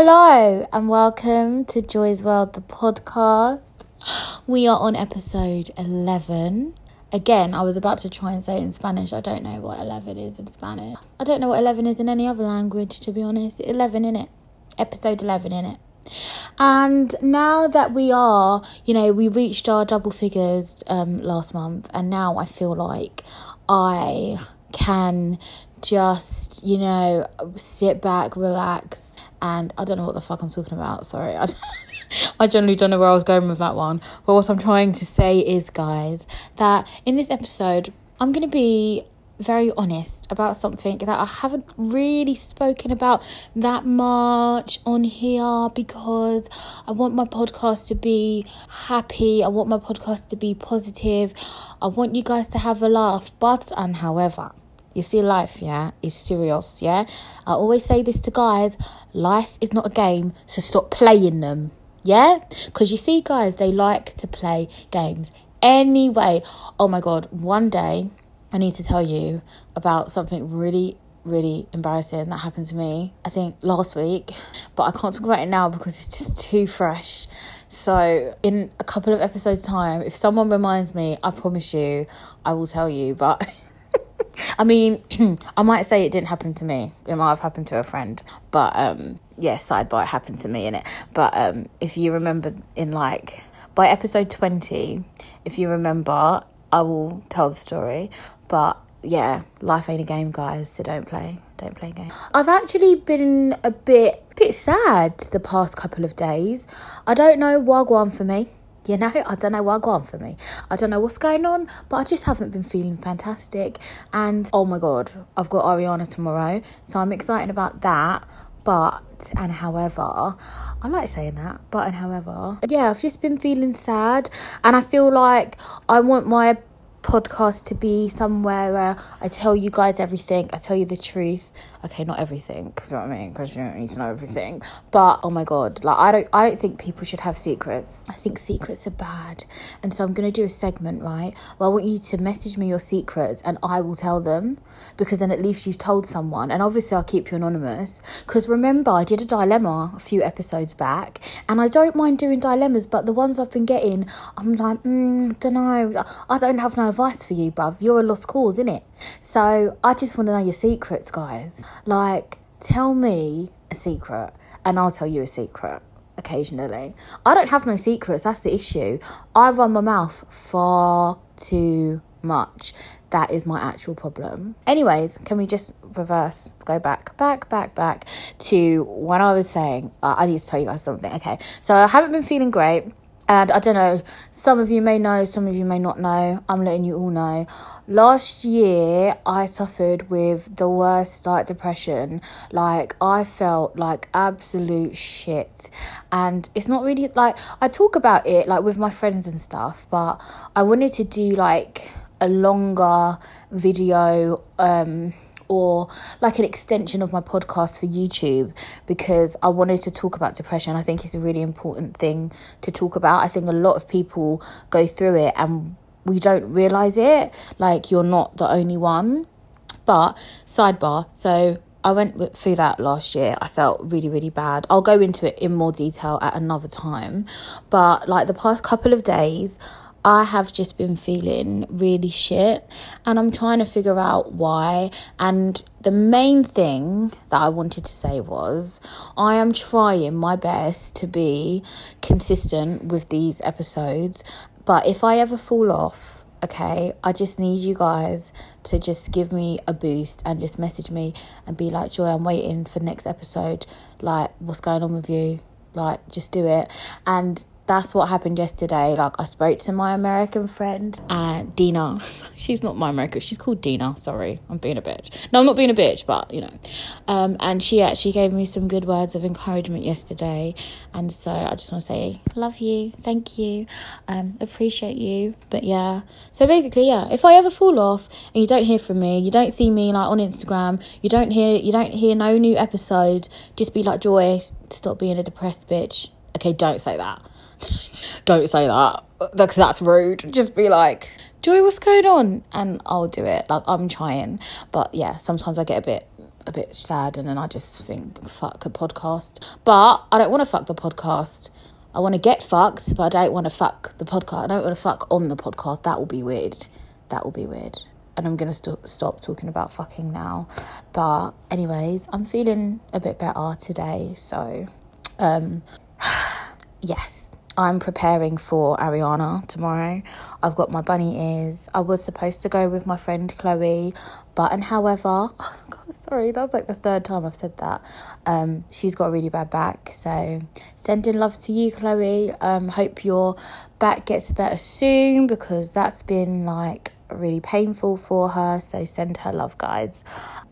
Hello and welcome to Joy's World, the podcast. We are on episode 11. Again, I was about to try and say it in Spanish. I don't know what 11 is in Spanish. I don't know what 11 is in any other language, to be honest. 11 in it. Episode 11 in it. And now that we are, you know, we reached our double figures um, last month, and now I feel like I can just, you know, sit back, relax, and I don't know what the fuck I'm talking about. Sorry, I, I generally don't know where I was going with that one. But what I'm trying to say is, guys, that in this episode, I'm going to be very honest about something that I haven't really spoken about that much on here because I want my podcast to be happy. I want my podcast to be positive. I want you guys to have a laugh. But, and however, you see, life, yeah, is serious, yeah. I always say this to guys life is not a game, so stop playing them, yeah. Because you see, guys, they like to play games anyway. Oh my god, one day I need to tell you about something really really embarrassing that happened to me i think last week but i can't talk about it now because it's just too fresh so in a couple of episodes time if someone reminds me i promise you i will tell you but I mean, I might say it didn't happen to me. It might have happened to a friend, but um, yeah, sidebar, it happened to me in it. But um, if you remember, in like by episode twenty, if you remember, I will tell the story. But yeah, life ain't a game, guys. So don't play, don't play games. I've actually been a bit, bit sad the past couple of days. I don't know wagwan for me. You know, I don't know what on for me. I don't know what's going on, but I just haven't been feeling fantastic. And oh my god, I've got Ariana tomorrow, so I'm excited about that. But and however, I like saying that. But and however, yeah, I've just been feeling sad, and I feel like I want my podcast to be somewhere where I tell you guys everything, I tell you the truth, okay, not everything, you know what I mean? Because you don't need to know everything. But oh my god, like I don't, I don't think people should have secrets. I think secrets are bad, and so I'm gonna do a segment, right? Well, I want you to message me your secrets, and I will tell them, because then at least you've told someone. And obviously, I'll keep you anonymous. Because remember, I did a dilemma a few episodes back, and I don't mind doing dilemmas, but the ones I've been getting, I'm like, mm, don't know, I don't have no advice for you, bruv. You're a lost cause, innit? So I just want to know your secrets, guys. Like, tell me a secret, and I'll tell you a secret occasionally. I don't have no secrets, that's the issue. I run my mouth far too much. That is my actual problem. Anyways, can we just reverse, go back, back, back, back to when I was saying, uh, I need to tell you guys something. Okay, so I haven't been feeling great. And I don't know, some of you may know, some of you may not know. I'm letting you all know. Last year, I suffered with the worst like depression. Like, I felt like absolute shit. And it's not really like, I talk about it like with my friends and stuff, but I wanted to do like a longer video, um, or like an extension of my podcast for YouTube because I wanted to talk about depression. I think it's a really important thing to talk about. I think a lot of people go through it and we don't realize it. Like, you're not the only one. But, sidebar, so I went through that last year. I felt really, really bad. I'll go into it in more detail at another time. But, like, the past couple of days, I have just been feeling really shit and I'm trying to figure out why. And the main thing that I wanted to say was I am trying my best to be consistent with these episodes, but if I ever fall off, okay, I just need you guys to just give me a boost and just message me and be like, Joy, I'm waiting for next episode. Like, what's going on with you? Like, just do it. And that's what happened yesterday. Like, I spoke to my American friend, uh, Dina. She's not my American, she's called Dina. Sorry, I'm being a bitch. No, I'm not being a bitch, but you know. Um, and she actually gave me some good words of encouragement yesterday. And so I just want to say, love you, thank you, um, appreciate you. But yeah, so basically, yeah, if I ever fall off and you don't hear from me, you don't see me like on Instagram, you don't hear, you don't hear no new episodes, just be like, Joy, stop being a depressed bitch. Okay, don't say that don't say that because that's rude. Just be like, Joy, what's going on? And I'll do it. Like, I'm trying. But yeah, sometimes I get a bit a bit sad, and then I just think, fuck a podcast. But I don't want to fuck the podcast. I want to get fucked, but I don't want to fuck the podcast. I don't want to fuck on the podcast. That will be weird. That will be weird. And I'm going to st- stop talking about fucking now. But, anyways, I'm feeling a bit better today. So, um, yes, I'm preparing for Ariana tomorrow. I've got my bunny ears. I was supposed to go with my friend Chloe, but and however, oh God, sorry, that's like the third time I've said that. Um, she's got a really bad back, so sending love to you, Chloe. Um, hope your back gets better soon because that's been like really painful for her. So send her love, guys.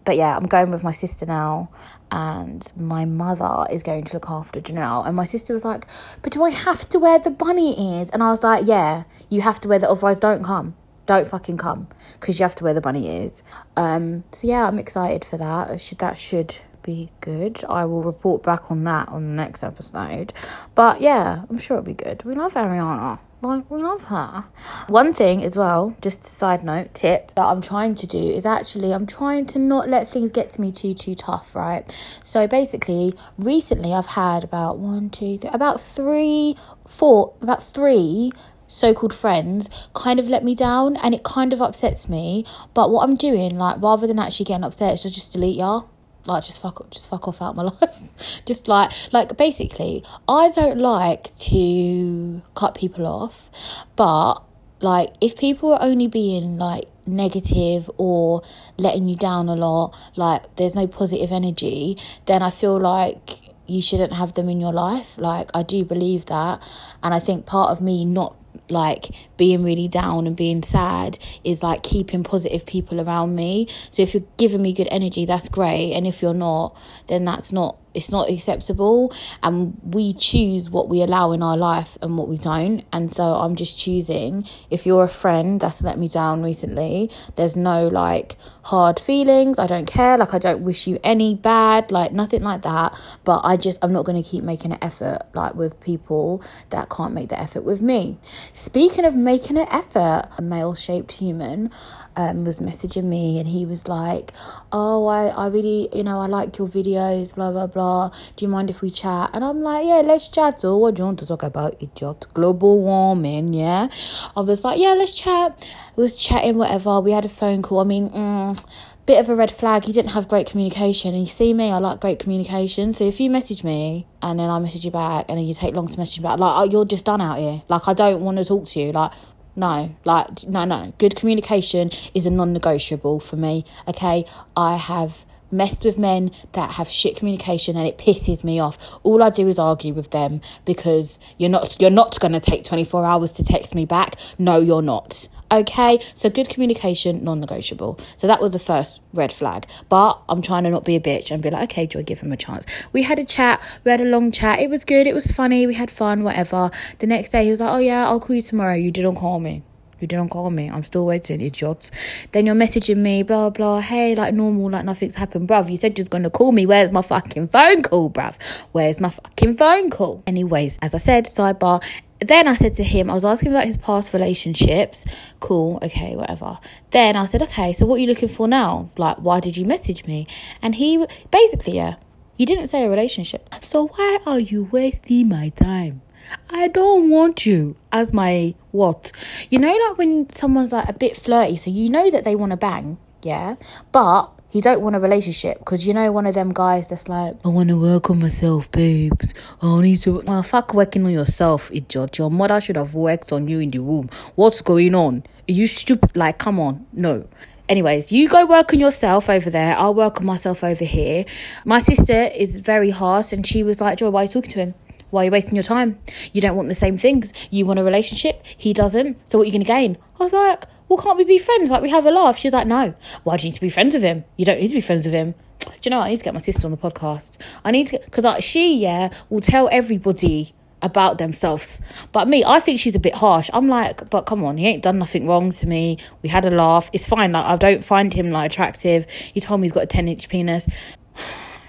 But yeah, I'm going with my sister now and my mother is going to look after Janelle. And my sister was like, But do I have to wear the bunny ears? And I was like, Yeah, you have to wear that, otherwise, don't come. Don't fucking come because you have to wear the bunny ears. Um, so yeah, I'm excited for that. Should that should be good. I will report back on that on the next episode. But yeah, I'm sure it'll be good. We love Ariana. Like, we love her. One thing as well, just side note tip that I'm trying to do is actually I'm trying to not let things get to me too too tough, right? So basically, recently I've had about one, two, three, about three, four, about three so-called friends kind of let me down and it kind of upsets me but what i'm doing like rather than actually getting upset is just delete y'all like just fuck just fuck off out of my life. Just like like basically i don't like to cut people off but like if people are only being like negative or letting you down a lot like there's no positive energy then i feel like you shouldn't have them in your life. Like i do believe that and i think part of me not like being really down and being sad is like keeping positive people around me. So if you're giving me good energy, that's great. And if you're not, then that's not it's not acceptable. And we choose what we allow in our life and what we don't. And so i'm just choosing if you're a friend that's let me down recently there's no like hard feelings. I don't care. Like i don't wish you any bad like nothing like that. But i just i'm not going to keep making an effort like with people that can't make the effort with me speaking of making an effort a male shaped human um, was messaging me and he was like oh I, I really you know i like your videos blah blah blah do you mind if we chat? And I'm like, yeah, let's chat. So what do you want to talk about? Idiot. Global warming, yeah? I was like, yeah, let's chat. We was chatting, whatever. We had a phone call. I mean, mm, bit of a red flag. He didn't have great communication. And you see me, I like great communication. So if you message me and then I message you back and then you take long to message back, like, you're just done out here. Like, I don't want to talk to you. Like, no, like, no, no. Good communication is a non negotiable for me. Okay. I have messed with men that have shit communication and it pisses me off. All I do is argue with them because you're not you're not going to take 24 hours to text me back. No, you're not. Okay, so good communication, non negotiable. So that was the first red flag. But I'm trying to not be a bitch and be like, okay, Joy, give him a chance. We had a chat, we had a long chat. It was good, it was funny, we had fun, whatever. The next day, he was like, oh yeah, I'll call you tomorrow. You didn't call me. You didn't call me. I'm still waiting, idiots. Then you're messaging me, blah, blah. Hey, like normal, like nothing's happened. Bruv, you said you was going to call me. Where's my fucking phone call, bruv? Where's my fucking phone call? Anyways, as I said, sidebar. Then I said to him, I was asking about his past relationships. Cool, okay, whatever. Then I said, okay, so what are you looking for now? Like, why did you message me? And he basically, yeah, you didn't say a relationship. So why are you wasting my time? I don't want you as my what? You know, like when someone's like a bit flirty, so you know that they want to bang, yeah, but he don't want a relationship because you know one of them guys that's like, I want to work on myself, babes. I need to. Well, fuck working on yourself, idiot. Your mother should have worked on you in the womb. What's going on? Are you stupid? Like, come on, no. Anyways, you go work on yourself over there. I'll work on myself over here. My sister is very harsh, and she was like, Joy, why are you talking to him? Why are you wasting your time? You don't want the same things. You want a relationship. He doesn't. So what are you going to gain? I was like, well, can't we be friends? Like, we have a laugh. She's like, no. Why do you need to be friends with him? You don't need to be friends with him. Do you know what? I need to get my sister on the podcast. I need to, because like, she, yeah, will tell everybody about themselves. But me, I think she's a bit harsh. I'm like, but come on, he ain't done nothing wrong to me. We had a laugh. It's fine. Like, I don't find him like attractive. He told me he's got a 10 inch penis.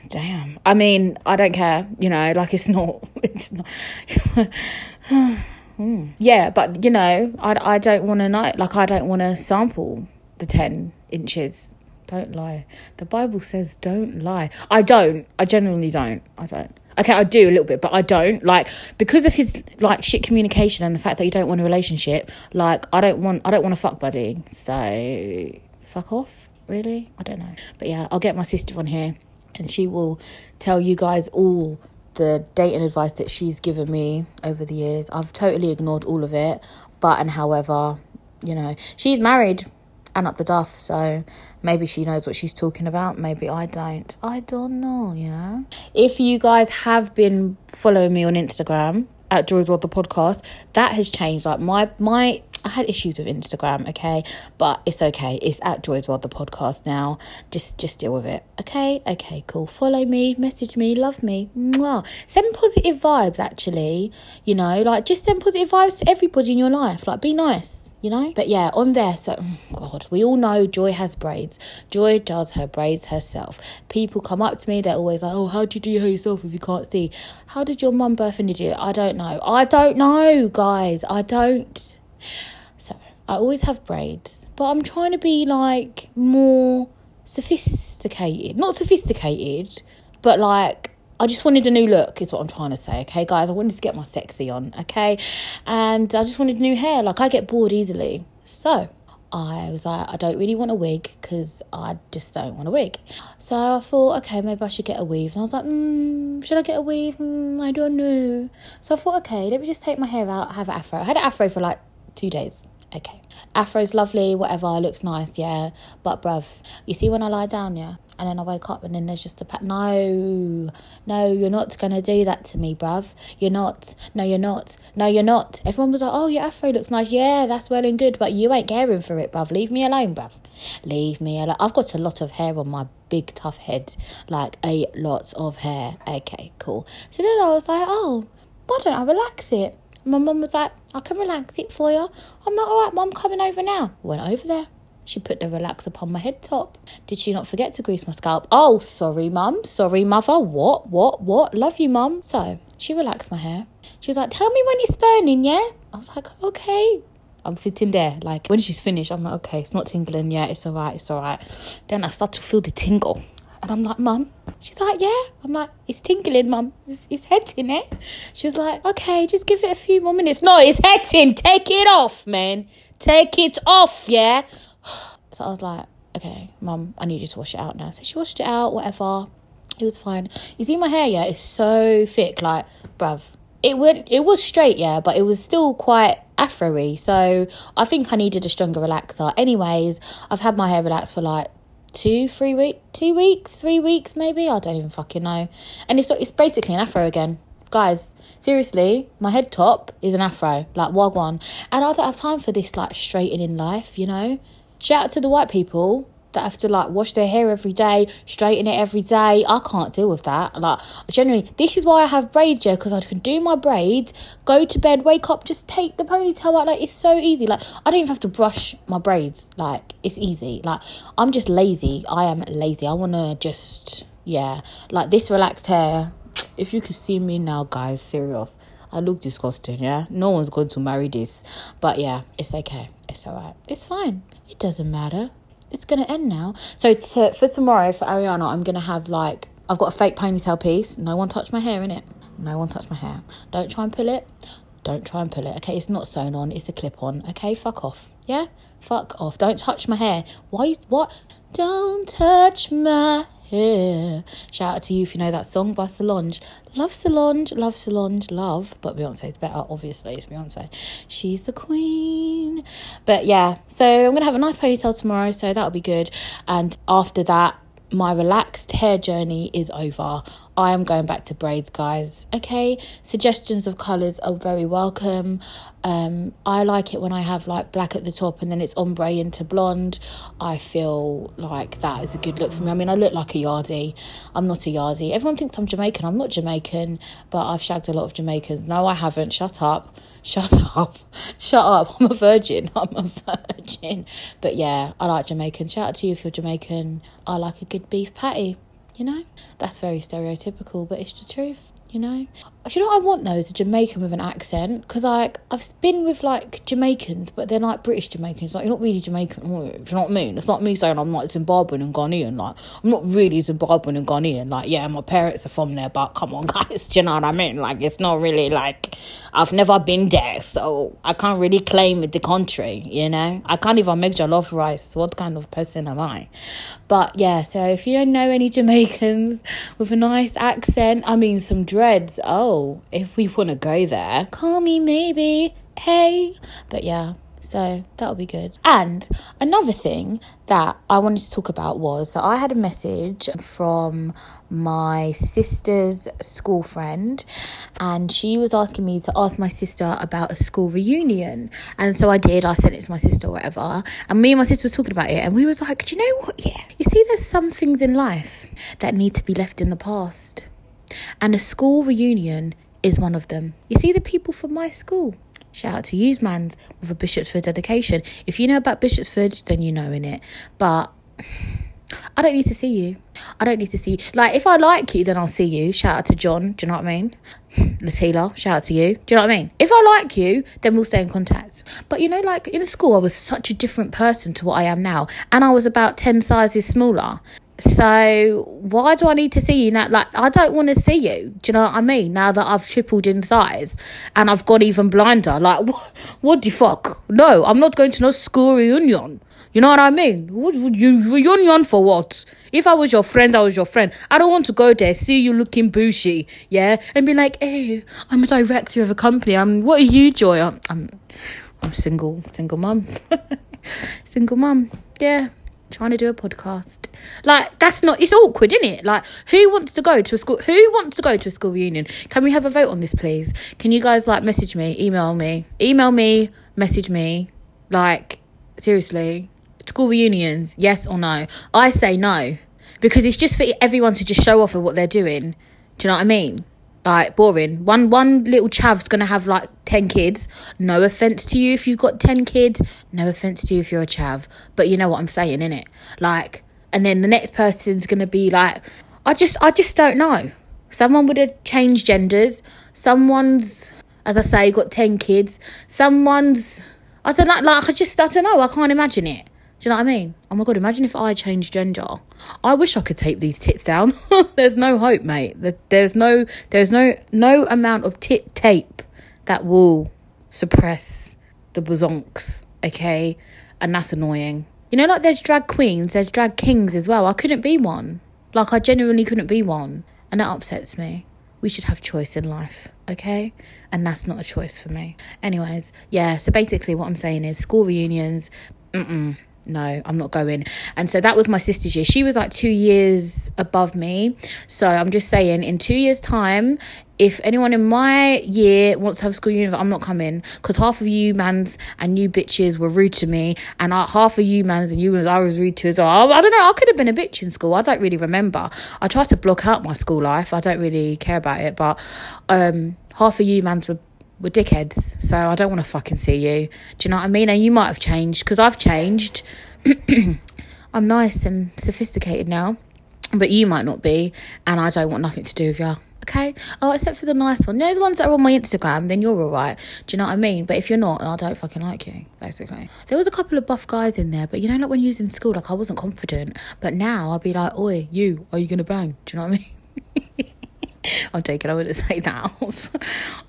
Damn. I mean, I don't care. You know, like it's not. It's not. mm. Yeah, but you know, I I don't want to know. Like I don't want to sample the ten inches Don't lie. The Bible says don't lie. I don't. I genuinely don't. I don't. Okay, I do a little bit, but I don't. Like because of his like shit communication and the fact that you don't want a relationship, like I don't want I don't want a fuck buddy. So fuck off, really? I don't know. But yeah, I'll get my sister on here and she will tell you guys all the dating advice that she's given me over the years. I've totally ignored all of it, but and however, you know, she's married and up the duff, so maybe she knows what she's talking about. Maybe I don't. I don't know, yeah. If you guys have been following me on Instagram at Joy's World the podcast, that has changed. Like my my I had issues with Instagram, okay, but it's okay. It's at Joy's World the podcast now. Just just deal with it, okay? Okay, cool. Follow me, message me, love me, Mwah. send positive vibes. Actually, you know, like just send positive vibes to everybody in your life. Like, be nice, you know. But yeah, on there. So oh God, we all know Joy has braids. Joy does her braids herself. People come up to me. They're always like, "Oh, how do you do yourself if you can't see? How did your mum birth and did you? I don't know. I don't know, guys. I don't." I always have braids, but I'm trying to be like more sophisticated. Not sophisticated, but like I just wanted a new look, is what I'm trying to say. Okay, guys, I wanted to get my sexy on. Okay, and I just wanted new hair. Like I get bored easily, so I was like, I don't really want a wig because I just don't want a wig. So I thought, okay, maybe I should get a weave. And I was like, mm, should I get a weave? Mm, I don't know. So I thought, okay, let me just take my hair out, have an afro. I had an afro for like two days okay. Afro's lovely, whatever, looks nice, yeah. But bruv, you see when I lie down, yeah, and then I wake up and then there's just a pat. No, no, you're not gonna do that to me, bruv. You're not. No, you're not. No, you're not. Everyone was like, oh, your afro looks nice. Yeah, that's well and good, but you ain't caring for it, bruv. Leave me alone, bruv. Leave me alone. I've got a lot of hair on my big tough head, like a lot of hair. Okay, cool. So then I was like, oh, why don't I relax it? My mum was like, I can relax it for you. I'm like, all right, mum, coming over now. Went over there. She put the relax upon my head top. Did she not forget to grease my scalp? Oh, sorry, mum. Sorry, mother. What? What? What? Love you, mum. So she relaxed my hair. She was like, tell me when it's burning, yeah? I was like, okay. I'm sitting there, like, when she's finished, I'm like, okay, it's not tingling yet. It's all right. It's all right. Then I start to feel the tingle. And I'm like, Mum. She's like, Yeah. I'm like, It's tingling, Mum. It's, it's hitting it. Eh? She was like, Okay, just give it a few more minutes. No, it's hitting. Take it off, man. Take it off, yeah. So I was like, Okay, Mum, I need you to wash it out now. So she washed it out, whatever. It was fine. You see my hair, yeah? It's so thick, like, bruv. It went. It was straight, yeah, but it was still quite afro-y. So I think I needed a stronger relaxer. Anyways, I've had my hair relaxed for like two, three week, two weeks, three weeks, maybe. I don't even fucking know. And it's it's basically an afro again, guys. Seriously, my head top is an afro, like wagwan, and I don't have time for this like straightening life, you know. Shout out to the white people that have to like wash their hair every day, straighten it every day. I can't deal with that. Like generally, this is why I have braids, yeah, because I can do my braids, go to bed, wake up, just take the ponytail out. Like it's so easy. Like I don't even have to brush my braids. Like it's easy. Like I'm just lazy. I am lazy. I wanna just yeah, like this relaxed hair. If you could see me now, guys, serious. I look disgusting, yeah? No one's going to marry this. But yeah, it's okay. It's alright. It's fine. It doesn't matter it's to end now. So to, for tomorrow, for Ariana, I'm to have like, I've got a fake ponytail piece. No one touched my hair in it. No one touched my hair. Don't try and pull it. Don't try and pull it. Okay, it's not sewn on. It's a clip on. Okay, fuck off. Yeah, fuck off. Don't touch my hair. Why? What? Don't touch my here. Shout out to you if you know that song by Solange. Love Solange, love Solange, love. But Beyonce's better, obviously. It's Beyonce. She's the queen. But yeah, so I'm going to have a nice ponytail tomorrow, so that'll be good. And after that, my relaxed hair journey is over. I am going back to braids, guys. Okay, suggestions of colours are very welcome. Um, I like it when I have like black at the top and then it's ombre into blonde. I feel like that is a good look for me. I mean, I look like a yardie. I'm not a yardie. Everyone thinks I'm Jamaican. I'm not Jamaican, but I've shagged a lot of Jamaicans. No, I haven't. Shut up. Shut up. Shut up. I'm a virgin. I'm a virgin. But yeah, I like Jamaican. Shout out to you if you're Jamaican. I like a good beef patty you know? That's very stereotypical, but it's the truth, you know? You know what I want though? Is a Jamaican with an accent. Because like I've been with like Jamaicans, but they're like British Jamaicans. Like you're not really Jamaican? Do you know what I mean? It's not me saying I'm like Zimbabwean and Ghanaian. Like I'm not really Zimbabwean and Ghanaian. Like yeah, my parents are from there, but come on, guys, do you know what I mean? Like it's not really like I've never been there, so I can't really claim the country. You know, I can't even make jollof rice. What kind of person am I? But yeah, so if you don't know any Jamaicans with a nice accent, I mean some dreads. Oh if we want to go there, call me maybe. Hey. But yeah, so that'll be good. And another thing that I wanted to talk about was so I had a message from my sister's school friend, and she was asking me to ask my sister about a school reunion. And so I did, I sent it to my sister or whatever. And me and my sister were talking about it, and we was like, Do you know what? Yeah. You see, there's some things in life that need to be left in the past. And a school reunion is one of them. You see the people from my school. Shout out to Usmans with a Bishopsford dedication. If you know about Bishopsford, then you know in it. But I don't need to see you. I don't need to see you. Like, if I like you, then I'll see you. Shout out to John. Do you know what I mean? Latila, shout out to you. Do you know what I mean? If I like you, then we'll stay in contact. But you know, like in school, I was such a different person to what I am now. And I was about 10 sizes smaller. So why do I need to see you now? Like I don't want to see you. Do you know what I mean? Now that I've tripled in size and I've got even blinder. Like what, what the fuck? No, I'm not going to no school reunion. You know what I mean? What would you reunion for what? If I was your friend, I was your friend. I don't want to go there, see you looking bushy, yeah, and be like, hey, I'm a director of a company. I'm what are you, Joy? I'm I'm, I'm single, single mum. single mum. Yeah trying to do a podcast. Like that's not it's awkward, isn't it? Like who wants to go to a school who wants to go to a school reunion? Can we have a vote on this please? Can you guys like message me, email me, email me, message me? Like seriously. School reunions, yes or no? I say no. Because it's just for everyone to just show off of what they're doing. Do you know what I mean? Like boring. One one little chav's gonna have like ten kids. No offense to you if you've got ten kids. No offense to you if you're a chav. But you know what I'm saying, innit? Like, and then the next person's gonna be like, I just I just don't know. Someone would have changed genders. Someone's, as I say, got ten kids. Someone's, I don't know. Like I just I don't know. I can't imagine it. Do you know what I mean? Oh my god, imagine if I changed gender. I wish I could tape these tits down. there's no hope, mate. There's no there's no no amount of tit tape that will suppress the bozonks, okay? And that's annoying. You know, like there's drag queens, there's drag kings as well. I couldn't be one. Like I genuinely couldn't be one. And that upsets me. We should have choice in life, okay? And that's not a choice for me. Anyways, yeah, so basically what I'm saying is school reunions, mm-mm no, I'm not going. And so that was my sister's year. She was like two years above me. So I'm just saying, in two years' time, if anyone in my year wants to have school union, I'm not coming because half of you mans and you bitches were rude to me, and I, half of you mans and you mans I was rude to as well. I, I don't know. I could have been a bitch in school. I don't really remember. I tried to block out my school life. I don't really care about it, but um, half of you mans were were dickheads. So I don't want to fucking see you. Do you know what I mean? And you might have changed because I've changed. I'm nice and sophisticated now, but you might not be, and I don't want nothing to do with you. Okay? Oh, except for the nice one. Know, the ones that are on my Instagram, then you're alright. Do you know what I mean? But if you're not, I don't fucking like you, basically. There was a couple of buff guys in there, but you know, like when you was in school, like I wasn't confident. But now I'd be like, oi, you, are you gonna bang? Do you know what I mean? I'm joking. I wouldn't say that.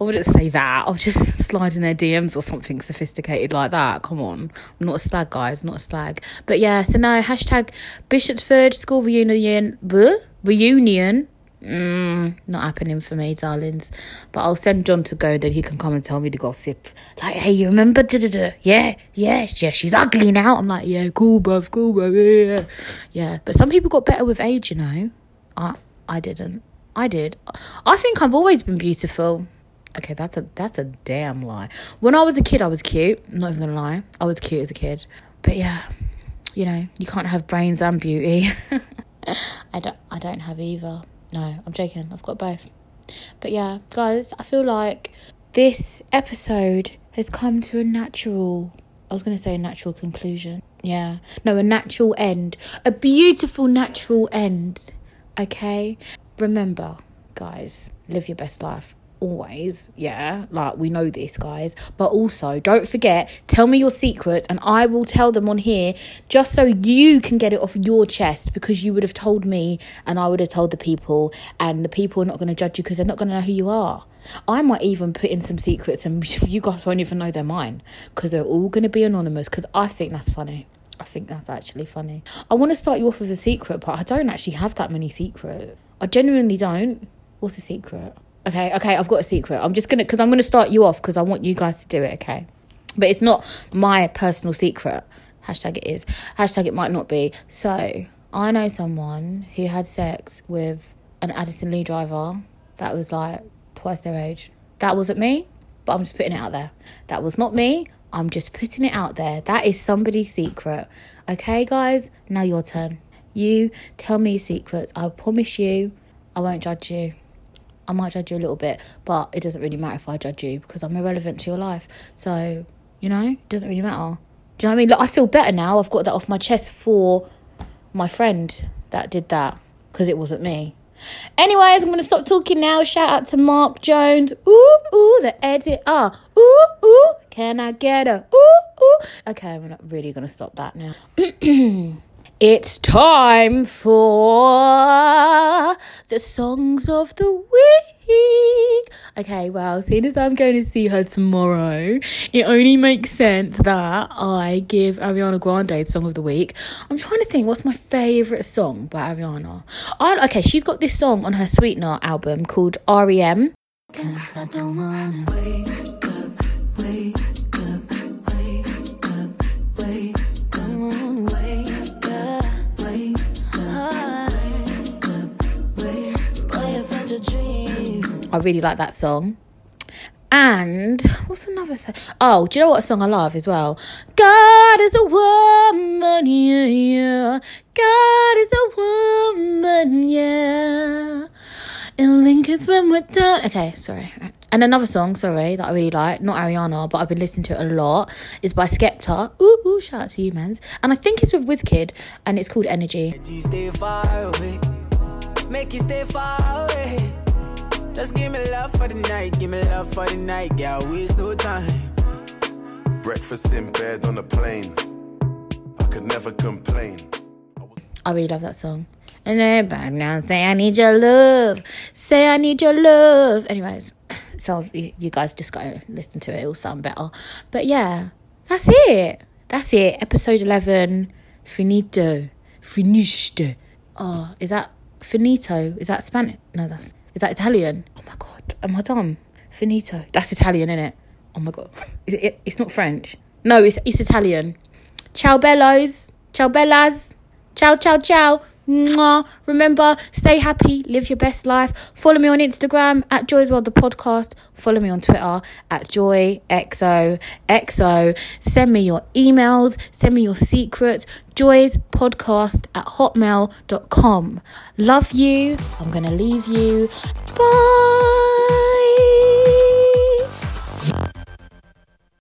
I wouldn't say that. I'll just slide in their DMs or something sophisticated like that. Come on. I'm not a slag, guys. Not a slag. But yeah, so now hashtag Bishopsford School Reunion. Bleh, reunion. Mm, not happening for me, darlings. But I'll send John to go, then he can come and tell me the gossip. Like, hey, you remember? Da-da-da. Yeah, yeah, yeah, she's ugly now. I'm like, yeah, cool, bruv, cool, bruv, yeah. Yeah, but some people got better with age, you know. I, I didn't. I did. I think I've always been beautiful. Okay, that's a that's a damn lie. When I was a kid, I was cute. I'm not even gonna lie. I was cute as a kid. But yeah, you know, you can't have brains and beauty. I don't I don't have either. No, I'm joking. I've got both. But yeah, guys, I feel like this episode has come to a natural I was to say a natural conclusion. Yeah. No, a natural end. A beautiful natural end. Okay? Remember, guys, live your best life. always, yeah, like we know this, guys. But also, don't forget, tell me your secrets and I will tell them on here just so you can get it off your chest because you would have told me and I would have told the people, and the people are not going to judge you because they're not going to know who you are. I might even put in some secrets and you guys won't even know they're mine because they're all going to be anonymous because I think that's funny. I think that's actually funny. I want to start you off with a secret, but I don't actually have that many secrets. I genuinely don't. What's the secret? Okay, okay, I've got a secret. I'm just gonna because I'm gonna start you off because I want you guys to do it. Okay, but it's not my personal secret. Hashtag it is. Hashtag it might not be. So I know someone who had sex with an Addison Lee driver that was like twice their age. That wasn't me, but I'm just putting it out there. That was not me. I'm just putting it out there. That is somebody's secret. Okay, guys, now your turn. You tell me your secrets. I promise you, I won't judge you. I might judge you a little bit, but it doesn't really matter if I judge you because I'm irrelevant to your life. So, you know, it doesn't really matter. Do you know what I mean? Look, I feel better now. I've got that off my chest for my friend that did that because it wasn't me. Anyways, I'm going to stop talking now. Shout out to Mark Jones. Ooh, ooh, the edit. Ah, ooh, ooh. Can I get a ooh, ooh? Okay, I'm not really going to stop that now. it's time for the songs of the week. Okay, well, seeing as I'm going to see her tomorrow, it only makes sense that I give Ariana Grande Song of the Week. I'm trying to think what's my favourite song by Ariana. I, okay, she's got this song on her Sweetener album called REM. I really like that song. And what's another thing? Oh, do you know what song I love as well? God is a woman, yeah, yeah. God is a woman, yeah. In Lincoln's when we're done. Okay, sorry. And another song, sorry, that I really like, not Ariana, but I've been listening to it a lot, is by Skepta. Ooh, ooh, shout out to you, mans. And I think it's with Wizkid, and it's called Energy. Make Just give me love for the night, give me love for the night, girl, waste no time. Breakfast in bed on a plane, I could never complain. I really love that song. And then back now, say I need your love, say I need your love. Anyways, so you guys just gotta listen to it; it'll sound better. But yeah, that's it. That's it. Episode eleven, finito, finished. Oh, is that finito? Is that Spanish? No, that's is that Italian? Oh my god, am I dumb? Finito. That's Italian, isn't it? Oh my god. Is it, it it's not French. No, it's it's Italian. Ciao bellos. Ciao bellas. Ciao ciao ciao. Mwah. Remember, stay happy, live your best life. Follow me on Instagram at Joy's World the podcast. Follow me on Twitter at JoyXOXO. Send me your emails, send me your secrets. Joy's podcast at hotmail.com. Love you. I'm gonna leave you. Bye.